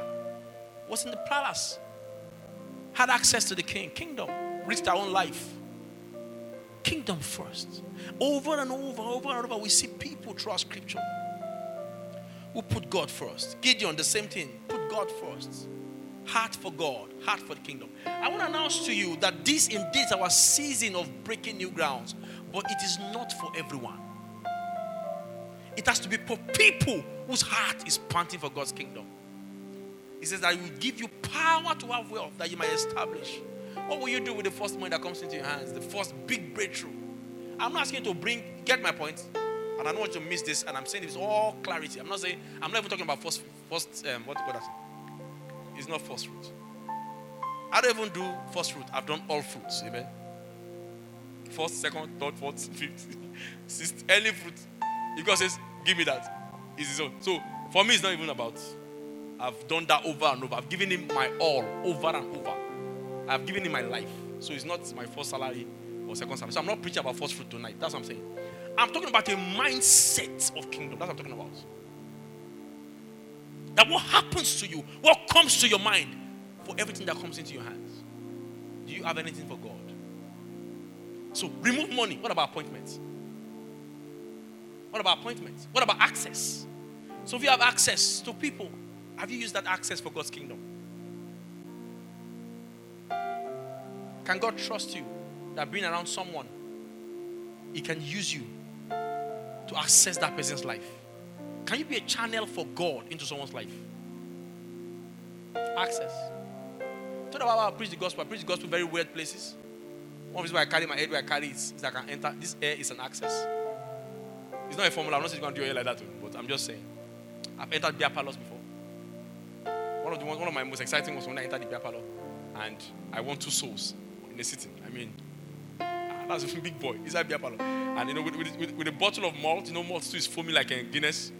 was in the palace, had access to the king, kingdom, risked our own life. Kingdom first. Over and over, over and over, we see people throughout scripture who put God first. Gideon, the same thing, put God first. Heart for God, heart for the kingdom. I want to announce to you that this indeed is our season of breaking new grounds, but it is not for everyone. It has to be for people whose heart is panting for God's kingdom. He says that He will give you power to have wealth that you might establish. What will you do with the first money that comes into your hands? The first big breakthrough. I'm not asking you to bring, get my point. And I don't want you to miss this. And I'm saying this all clarity. I'm not saying, I'm not even talking about first, first um, what do you call that? It's not first fruit. I don't even do first fruit. I've done all fruits. Amen. First, second, third, fourth, fifth, sixth, any fruit. God says, give me that. It's his own. So for me, it's not even about I've done that over and over. I've given him my all over and over. I've given him my life. So it's not my first salary or second salary. So I'm not preaching about first fruit tonight. That's what I'm saying. I'm talking about a mindset of kingdom. That's what I'm talking about. That what happens to you, what comes to your mind for everything that comes into your hands. Do you have anything for God? So remove money. What about appointments? What about appointments? What about access? So if you have access to people, have you used that access for God's kingdom? Can God trust you that being around someone, He can use you to access that person's life? Can you be a channel for God into someone's life? Access. Talk about how I preach the gospel. I preach the gospel very weird places. One reason why I carry my head where I carry it is that I can enter. This air is an access. It's not a formula. I'm not saying you're going to do it like that, but I'm just saying. I've entered beer before. One of, the, one of my most exciting was when I entered the beer parlor and I won two souls in a sitting. I mean, ah, that's a big boy. Inside beer parlor. And you know, with, with, with, a bottle of malt, you know, malt too is foaming like a Guinness.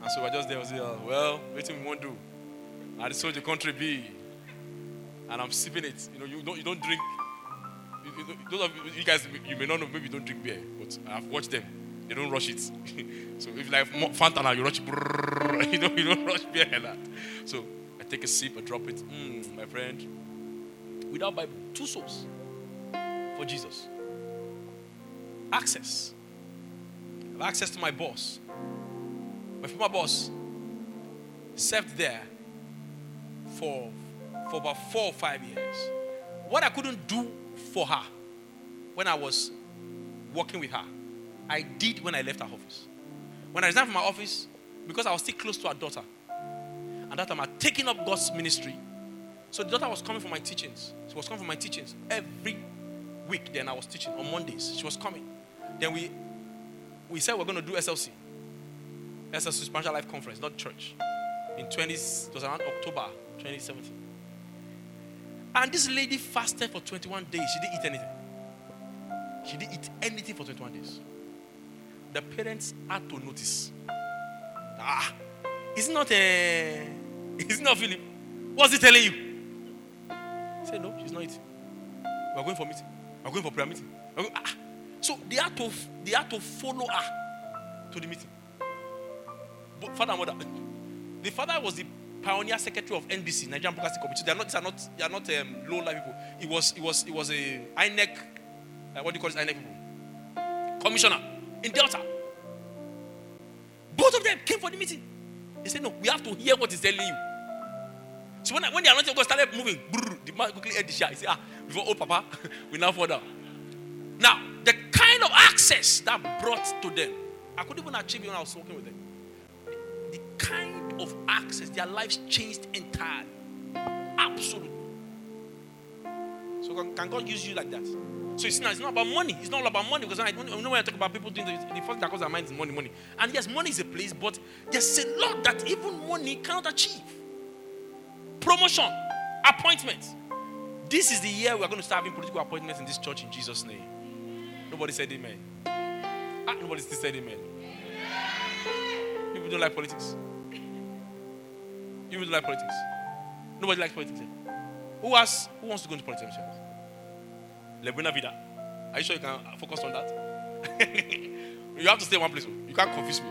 And so we're just there, say, oh, well, what we won't do. I sold the country be. And I'm sipping it. You know, you don't, you don't drink. You, you, those of you guys, you may not know, maybe you don't drink beer, but I've watched them. They don't rush it. so if like Fanta now, you rush, you don't, you don't rush beer like that. So I take a sip, I drop it. Mm, my friend, without Bible, two souls for Jesus. Access. I have access to my boss. My former boss served there for, for about four or five years. What I couldn't do for her when I was working with her, I did when I left her office. When I resigned from my office, because I was still close to her daughter, and that time I taking up God's ministry. So the daughter was coming for my teachings. She was coming for my teachings every week. Then I was teaching on Mondays. She was coming. Then we we said we're going to do SLC. SLC Spiritual Life Conference, not church. In 20, it was around October 2017. And this lady fasted for 21 days. She didn't eat anything. She didn't eat anything for 21 days. The parents had to notice. Ah, it's not a. It's not Philip. What's he telling you? Said, No, she's not eating. We're going for meeting. We're going for prayer meeting. Going, ah. So they had to they had to follow her to the meeting. But father and mother, the father was the pioneer secretary of NBC, Nigerian Broadcasting Committee. They are not, are not, they are not um, low life people. It was, it was, it was a INEC, uh, what do you call it, INEC people? Commissioner in Delta. Both of them came for the meeting. They said, no, we have to hear what he's telling you. So when, when the anointing of God started moving, the man quickly ate the shot. He said, ah, before, oh, Papa, we now fall down. Now, the kind of access that brought to them, I couldn't even achieve it when I was working with them. The kind of access, their lives changed entirely. Absolutely. So can God use you like that? So it's not, it's not about money. It's not all about money because I, I know when I talk about people doing the, the first that comes to mind is money, money. And yes, money is a place, but there's a lot that even money cannot achieve. Promotion, appointment. This is the year we're going to start having political appointments in this church in Jesus' name. Nobody said amen. Ah, nobody still said amen. People don't like politics. People don't like politics. Nobody likes politics. Who has who wants to go into politics La Buena Vida. Are you sure you can focus on that? you have to stay one place. Oh. You can't confuse me.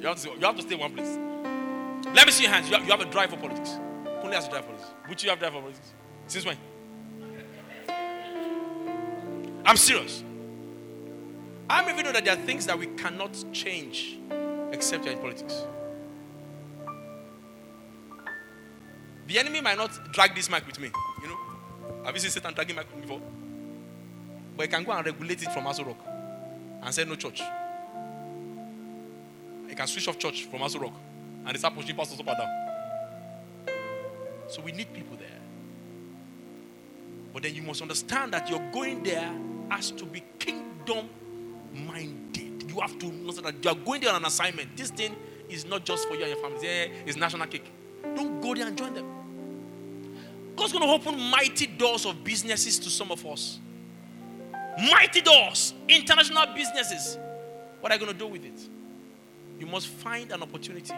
You have to, you have to stay one place. Let me see your hands. You have, you have a drive for politics. Only has a drive for politics. Which you have drive for politics? Since when? I'm serious. I'm even know that there are things that we cannot change except in politics. The enemy might not drag this mic with me, you know. Have you seen Satan dragging mic before? But he can go and regulate it from Aso Rock and say no church. He can switch off church from Aso Rock and they start pushing pastors up and down. So we need people there. But then you must understand that you're going there as to be kingdom minded. You have to know that you are going there on an assignment. This thing is not just for you and your family, it's national cake. Don't go there and join them. God's going to open mighty doors of businesses to some of us. Mighty doors, international businesses. What are you going to do with it? You must find an opportunity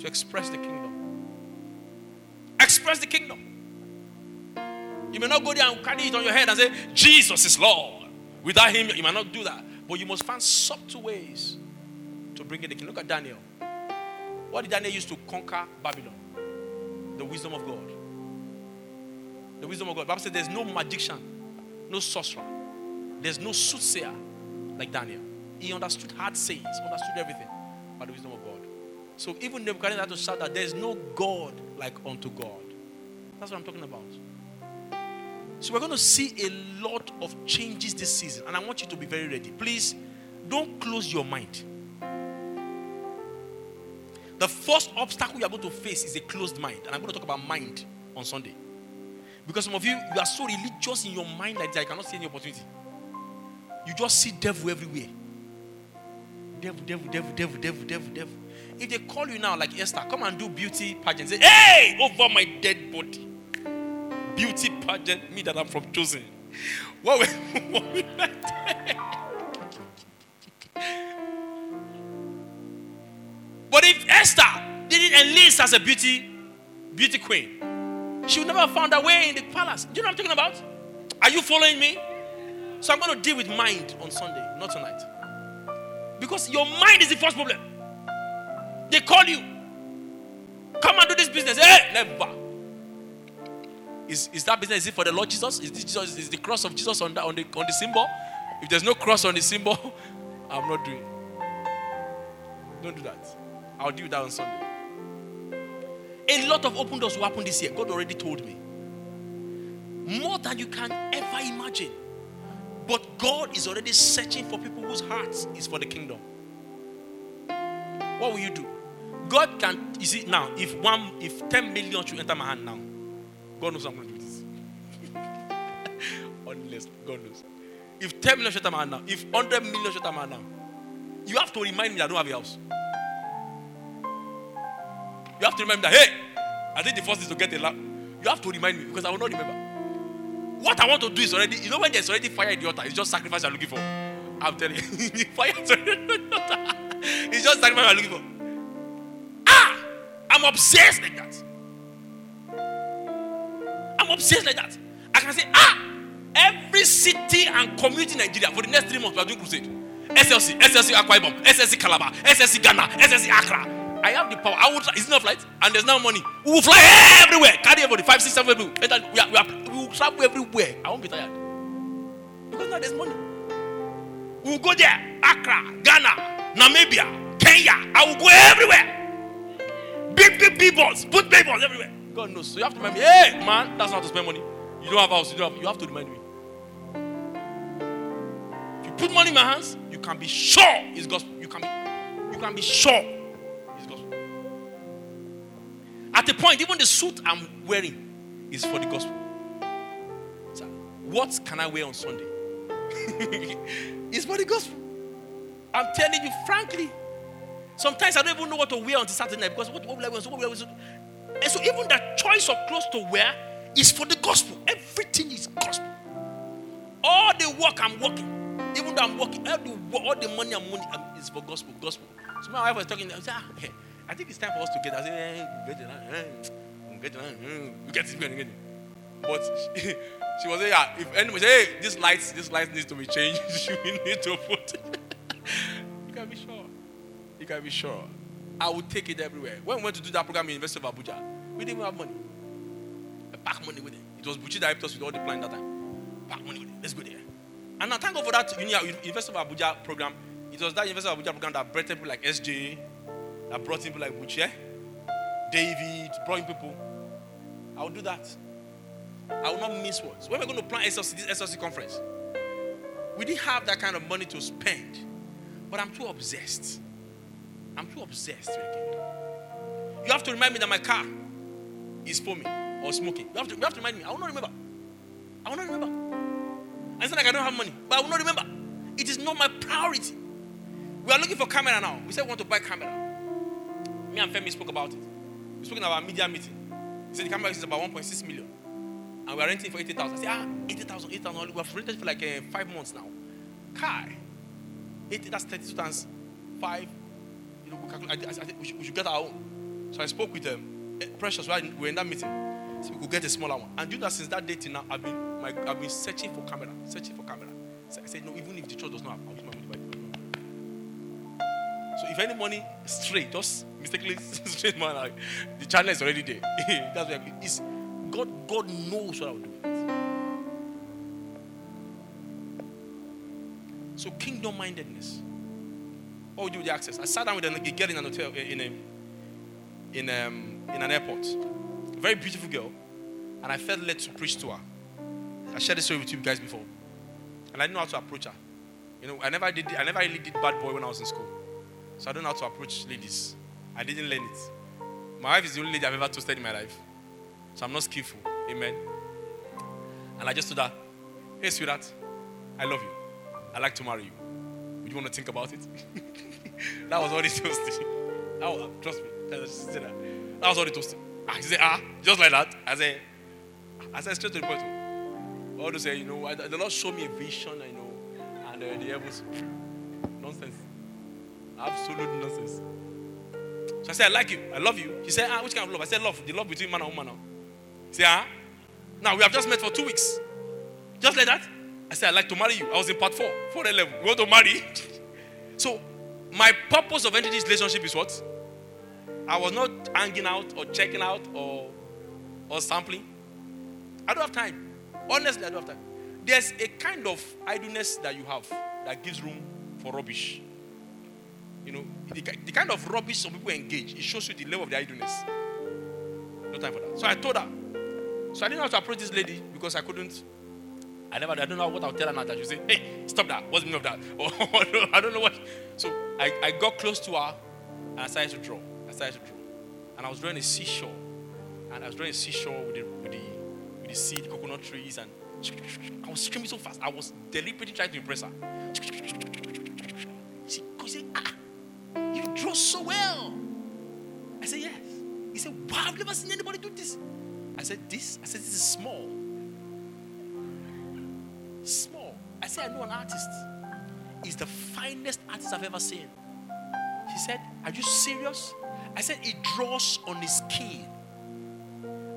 to express the kingdom. Express the kingdom. You may not go there and carry it on your head and say, Jesus is Lord. Without him, you might not do that. But you must find subtle ways to bring in the kingdom. Look at Daniel. What did Daniel use to conquer Babylon? The wisdom of God. The wisdom of God. Bible says there's no magician, no sorcerer, there's no soothsayer like Daniel. He understood hard sayings, understood everything by the wisdom of God. So even Nebuchadnezzar had to shout that there's no God like unto God. That's what I'm talking about. So we're going to see a lot of changes this season, and I want you to be very ready. Please don't close your mind. The first obstacle you are going to face is a closed mind, and I'm going to talk about mind on Sunday. Because some of you, you are so religious in your mind like that I cannot see any opportunity. You just see devil everywhere. Devil, devil, devil, devil, devil, devil, devil. If they call you now, like Esther, come and do beauty pageant, say, hey, over my dead body beauty pageant, me that I'm from chosen. What we, what we But if Esther didn't enlist as a beauty, beauty queen, she would never have found her way in the palace. Do you know what I'm talking about? Are you following me? So I'm going to deal with mind on Sunday, not tonight. Because your mind is the first problem. They call you. Come and do this business. Hey, never. Is, is that business is it for the Lord Jesus? Is this Jesus is the cross of Jesus on the, on the on the symbol? If there's no cross on the symbol, I'm not doing. Don't do that. I'll do that on Sunday. A lot of open doors will happen this year. God already told me. More than you can ever imagine. But God is already searching for people whose hearts is for the kingdom. What will you do? God can, you see, now, if one, if 10 million should enter my hand now, God knows I'm going to do this. Honestly, God knows. If 10 million should enter my hand now, if 100 million should enter my hand now, you have to remind me I don't have a house. You have to remember that, hey, I think the first is to get a lap. You have to remind me because I will not remember. What I want to do is already, you know, when there's already fire in the altar, it's just sacrifice you're looking for. I'm telling you, fire is already in the altar. It's just sacrifice you're looking for. Ah, I'm obsessed like that. I'm obsessed like that. I can say, ah, every city and community in Nigeria for the next three months we are doing crusade. SLC, SLC Akwa SLC Calabar, SLC Ghana, SLC Accra. I have the power. I will. It's not flight, and there's no money. We will fly everywhere. Carry everybody. Five, six, seven people. We, are, we, are, we will travel everywhere. I won't be tired because now there's money. We will go there. Accra, Ghana, Namibia, Kenya. I will go everywhere. Big, big billboards. Put billboards everywhere. God knows. So you have to remind me. Hey, man, that's how to spend money. You don't have house. You don't have. You have to remind me. If you put money in my hands, you can be sure it's gospel. You can be. You can be sure at a point, even the suit I'm wearing is for the gospel. So, what can I wear on Sunday? it's for the gospel. I'm telling you frankly. Sometimes I don't even know what to wear on Saturday night because what, what will I wear? What will I wear? And so even the choice of clothes to wear is for the gospel. Everything is gospel. All the work I'm working, even though I'm working, all the, all the money I'm money is for gospel. Gospel. So my wife was talking. I said, ah, hey, I think it's time for us to get. I said, eh, get it, eh, get eh, get it. But she, she was saying, yeah, if anyone say, hey, this light, this light needs to be changed, we need to put. you can be sure. You can be sure. I would take it everywhere. When we went to do that program in University of Abuja, we didn't even have money. I pack money with it. It was Buchi that helped us with all the plan that time. Pack money with it. Let's go there. And I thank God for that University of Abuja program. It was that University of Abuja program that brought people like SJ, I brought people like Buche, David, brought people. I will do that. I will not miss words. When we're going to plan SLC, this SLC conference, we didn't have that kind of money to spend. But I'm too obsessed. I'm too obsessed You have to remind me that my car is foaming or smoking. You have to, you have to remind me. I will not remember. I will not remember. I said like I don't have money, but I will not remember. It is not my priority. We are looking for camera now. We said we want to buy camera. Me and Femi spoke about it. We spoke in our media meeting. He said the camera is about 1.6 million. And we are renting for 80,000. I said, ah, 80,000, 80,000. We have rented for like uh, five months now. Kai. 80, that's 32 times five. You know, we, calculate, I, I, I we, should, we, should, get our own. So I spoke with them. Um, Precious, we were in that meeting. So we could get a smaller one. And you know since that till now, I've been, my, I've been searching for camera, searching for camera. So I said, no, even if the church does not have, I'll use my. So if any money straight, just mistakenly straight man, like, the channel is already there. That's where it's God. God knows what I will do. So kingdom mindedness. What would you do with the access? I sat down with a girl in an hotel in a in um, in an airport. A very beautiful girl, and I felt led to preach to her. I shared this story with you guys before, and I didn't know how to approach her. You know, I never did. I never really did bad boy when I was in school. So I don't know how to approach ladies. I didn't learn it. My wife is the only lady I've ever toasted in my life. So I'm not skillful. Amen. And I just told her, hey, sweetheart, I love you. I'd like to marry you. Would you want to think about it? that was all he toasted. That was, trust me. That was, that was all he toasted. I said, ah, just like that. I said, I said straight to the point. All to say, you know, the Lord showed me a vision, you know, and uh, the heavens. Absolute nonsense. So I said, I like you. I love you. She said, ah, which kind of love? I said, love. The love between man and woman now. Say, ah? Now we have just met for two weeks. Just like that. I said, I'd like to marry you. I was in part four, four level. We want to marry. so my purpose of entering this relationship is what? I was not hanging out or checking out or or sampling. I don't have time. Honestly, I don't have time. There's a kind of idleness that you have that gives room for rubbish. You know, the, the kind of rubbish some people engage, it shows you the level of their idleness. No time for that. So I told her. So I didn't know how to approach this lady because I couldn't. I never, I don't know what I'll tell her now that she say, hey, stop that. What's the meaning of that? I don't know what. So I, I got close to her and I started to draw. I started to draw. And I was drawing a seashore. And I was drawing a seashore with the, with the, with the seed, coconut trees, and I was screaming so fast. I was deliberately trying to impress her. She said, ah, draw so well. I said, yes. He said, wow, I've never seen anybody do this. I said, this? I said, this is small. Small. I said, I know an artist. He's the finest artist I've ever seen. He said, Are you serious? I said, He draws on his skin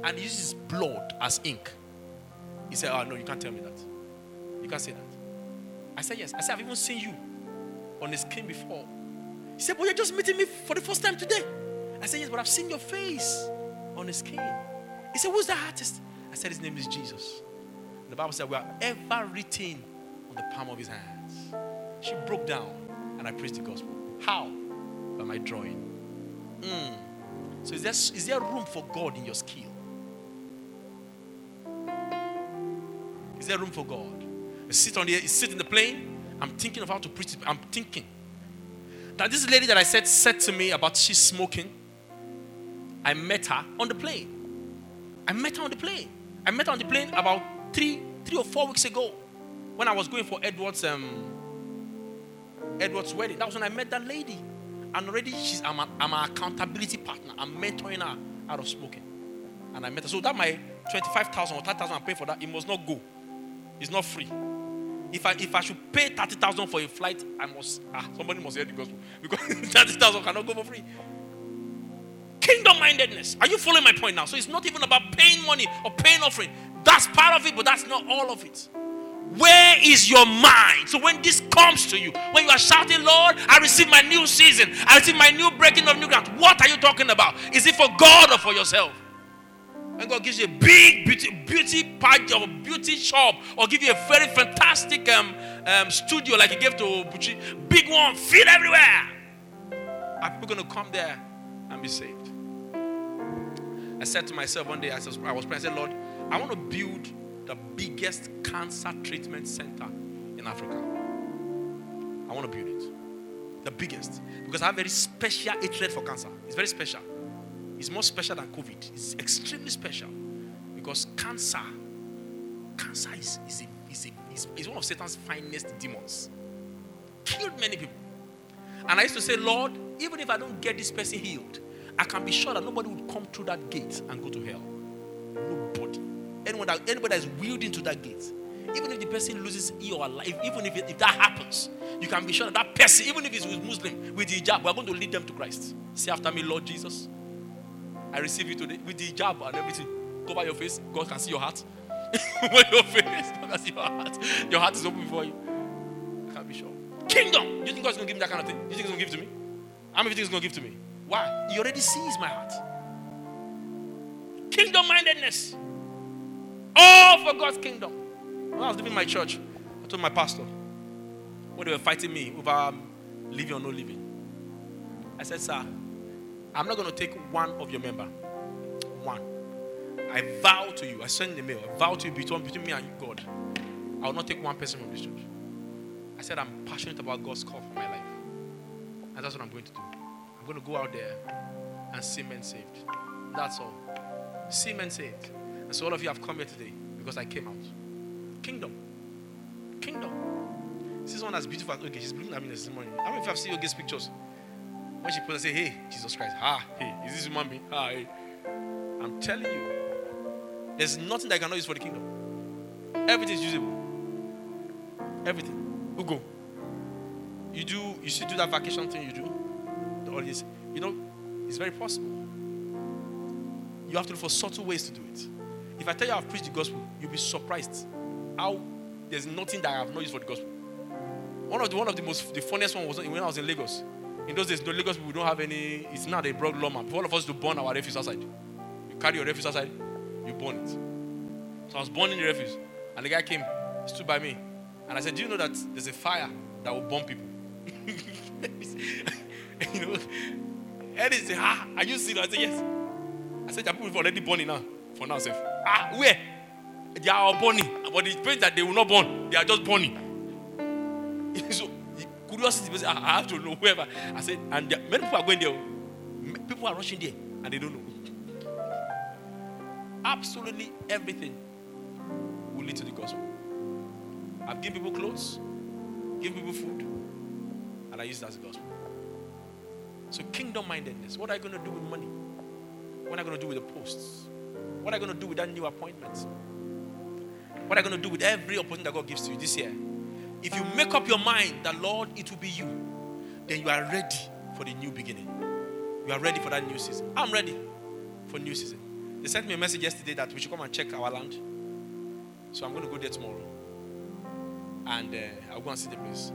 and he uses blood as ink. He said, Oh, no, you can't tell me that. You can't say that. I said, Yes. I said, I've even seen you on the skin before. He said, Well, you're just meeting me for the first time today. I said, Yes, but I've seen your face on the skin. He said, Who's the artist? I said, His name is Jesus. And the Bible said, We are ever written on the palm of his hands. She broke down and I preached the gospel. How? By my drawing. Mm. So, is there, is there room for God in your skill? Is there room for God? I sit on the I sit in the plane. I'm thinking of how to preach. I'm thinking that this lady that I said said to me about she's smoking. I met her on the plane. I met her on the plane. I met her on the plane about three, three or four weeks ago when I was going for Edward's um, Edward's wedding. That was when I met that lady. And already she's I'm, a, I'm an accountability partner. I'm mentoring her out of smoking. And I met her. So that my 25,000 or 30,000 I'm paying for that, it must not go. It's not free. If I if I should pay 30,000 for a flight, I must ah, somebody must hear the gospel. Because 30,000 cannot go for free. Kingdom mindedness. Are you following my point now? So it's not even about paying money or paying offering. That's part of it, but that's not all of it. Where is your mind? So when this comes to you, when you are shouting, Lord, I receive my new season, I receive my new breaking of new ground, what are you talking about? Is it for God or for yourself? And God gives you a big beauty, beauty party or beauty shop, or give you a very fantastic um, um, studio like He gave to big one, fit everywhere. Are people going to come there and be saved? I said to myself one day, I was, I was praying, I said, Lord, I want to build the biggest cancer treatment center in Africa. I want to build it. The biggest. Because I have very special hatred for cancer. It's very special. It's more special than COVID. It's extremely special. Because cancer, cancer is, is, a, is, a, is, is one of Satan's finest demons. Killed many people. And I used to say, Lord, even if I don't get this person healed, I can be sure that nobody would come through that gate and go to hell. Nobody. Anyone that anybody that is wielding into that gate, even if the person loses or life, even if, if that happens, you can be sure that that person, even if it's with Muslim, with hijab, we're going to lead them to Christ. Say after me, Lord Jesus, I receive you today with the hijab and everything. Cover your face, God can see your heart. When your face, God can see your heart. Your heart is open before you. I can't be sure. Kingdom. Do you think God's going to give me that kind of thing? Do you think He's going to give to me? How many things He's going to give to me? Why? He already sees my heart. Kingdom mindedness. All for God's kingdom. When I was leaving my church, I told my pastor, when they were fighting me over living or no living, I said, Sir, I'm not going to take one of your member. One. I vow to you, I send the mail, I vow to you between, between me and God. I will not take one person from this church. I said, I'm passionate about God's call for my life. And that's what I'm going to do. I'm going to go out there and see men saved. That's all. See men saved. And so all of you have come here today because I came out. Kingdom. Kingdom. This is one that's beautiful. Okay, she's looking at me this morning. How many of you have seen Yogi's pictures? When she put and say, hey, Jesus Christ, ah, hey, is this human being? Ah, hey. I'm telling you, There's nothing that I cannot use for the kingdom. Everything is usable. Everything. Who go? You do, you should do that vacation thing you do. All this. You know, it's very possible. You have to look for subtle ways to do it. If I tell you I've preached the gospel, you'll be surprised how there's nothing that I have not used for the gospel. One of the one of the most the funniest one was when I was in Lagos. In those days, in Lagos we don't have any. It's not a broad law map. For all of us to burn our refuse outside. You carry your refuse outside, you burn it. So I was burning the refuse, and the guy came, stood by me, and I said, "Do you know that there's a fire that will burn people?" you know, and he said, "Ah, are you serious?" I said, "Yes." I said, "Are people already burning now? For now, safe." Ah, where? They are all burning, but the point that they will not burn, they are just burning. so curiosity, I have to know whoever. I said, and there, many people are going there. People are rushing there, and they don't know. Absolutely everything will lead to the gospel. I've given people clothes, given people food, and I use it as a gospel. So kingdom mindedness. What are you going to do with money? What are you going to do with the posts? What are you going to do with that new appointment? What are you going to do with every opportunity that God gives to you this year? If you make up your mind that, Lord, it will be you, then you are ready for the new beginning. You are ready for that new season. I'm ready for new season. They sent me a message yesterday that we should come and check our land. So I'm going to go there tomorrow. And uh, I'll go and see the place.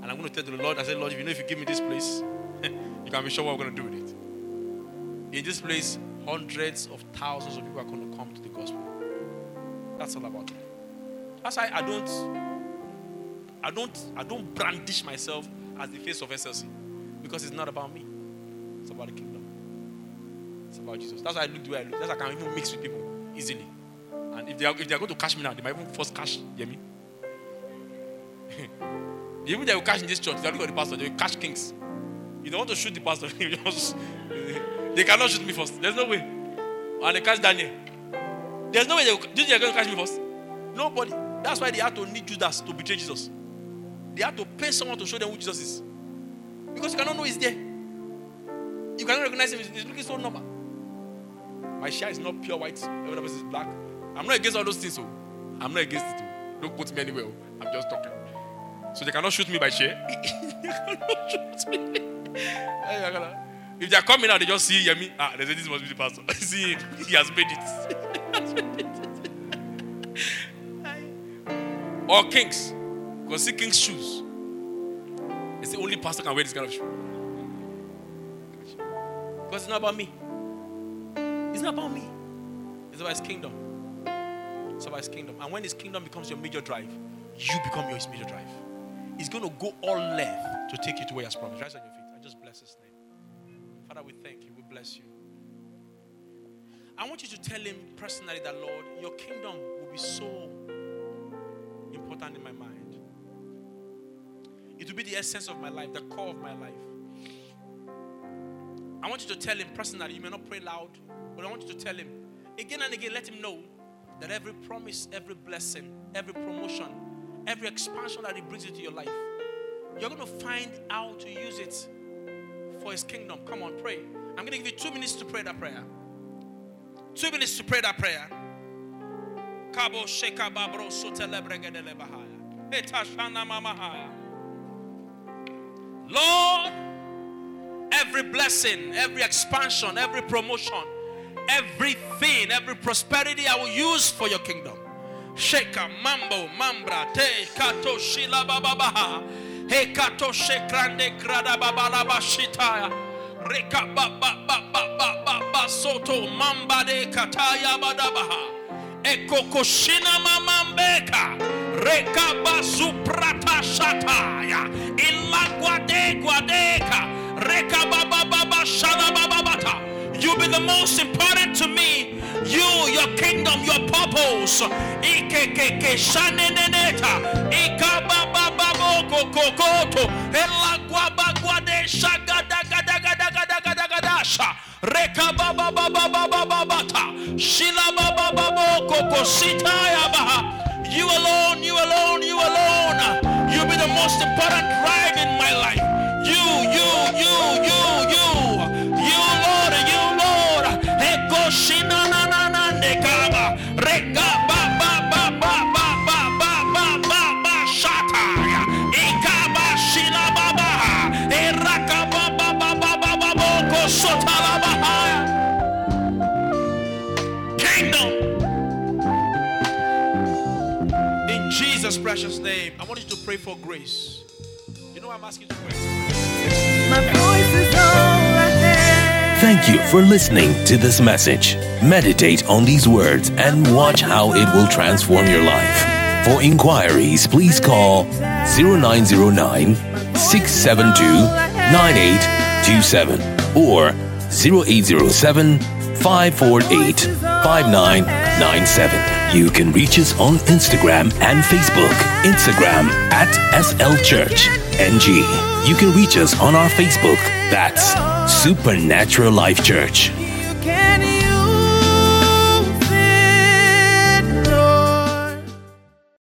And I'm going to tell the Lord, I said, Lord, if you know if you give me this place, you can be sure what I'm going to do with it. In this place, hundreds of thousands of people are going to come to the gospel. That's all about it. That's why I don't I don't I don't brandish myself as the face of SLC because it's not about me. It's about the kingdom. It's about Jesus. That's why I look the way I look. That's why I can even mix with people easily. And if they are if they are going to catch me now, they might even force first catch me. even that will catch in this church, they look at the pastor, they will catch kings. You don't want to shoot the pastor, they cannot shoot me first. There's no way. And they catch Daniel. There's no way they, will, they are going to catch me first. Nobody. That's why they had to need Judas to betray Jesus. They had to pay someone to show them who Jesus is. Because you cannot know he's there. You cannot recognize him. He's looking so normal. My share is not pure white. Every person is black. I'm not against all those things. So I'm not against it. Don't put me anywhere. I'm just talking. So they cannot shoot me by share. they cannot shoot me. if they are coming out, they just see Yemi. Ah, they say this must be the pastor. see, he has made it. or kings. Because see king's shoes. It's the only pastor can wear this kind of shoe. Because it's not about me. It's not about me. It's about his kingdom. It's about his kingdom. And when his kingdom becomes your major drive, you become your major drive. He's going to go all left to take you to where he has promised. Rise on your feet. I just bless his name. Father, we thank you. We bless you. I want you to tell him personally that, Lord, your kingdom will be so important in my mind. It will be the essence of my life, the core of my life. I want you to tell him personally. You may not pray loud, but I want you to tell him again and again. Let him know that every promise, every blessing, every promotion, every expansion that he brings into your life, you're going to find out how to use it for his kingdom. Come on, pray. I'm going to give you two minutes to pray that prayer. Two minutes to pray that prayer. Sheka babro. Etashana mamahaya. Lord, every blessing, every expansion, every promotion, everything, every prosperity I will use for your kingdom. Sheka mambo mambra te kato shila bababaha. He kato shekrande grada babalaba shitaya. Reka ba ba ba ba soto mamba de kataya badabaha. Eko koshina mamambeka. Reka basu prata shataya. Illa You be the most important to me. You, your kingdom, your purpose. You alone, you alone, you alone. You be the most important Jesus' precious name, I want you to pray for grace. You know I'm asking you to pray. Thank you for listening to this message. Meditate on these words and watch how it will transform your life. For inquiries, please call 0909 672 9827 or 0807 548 5997. You can reach us on Instagram and Facebook. Instagram at SL Church NG. You can reach us on our Facebook. That's Supernatural Life Church.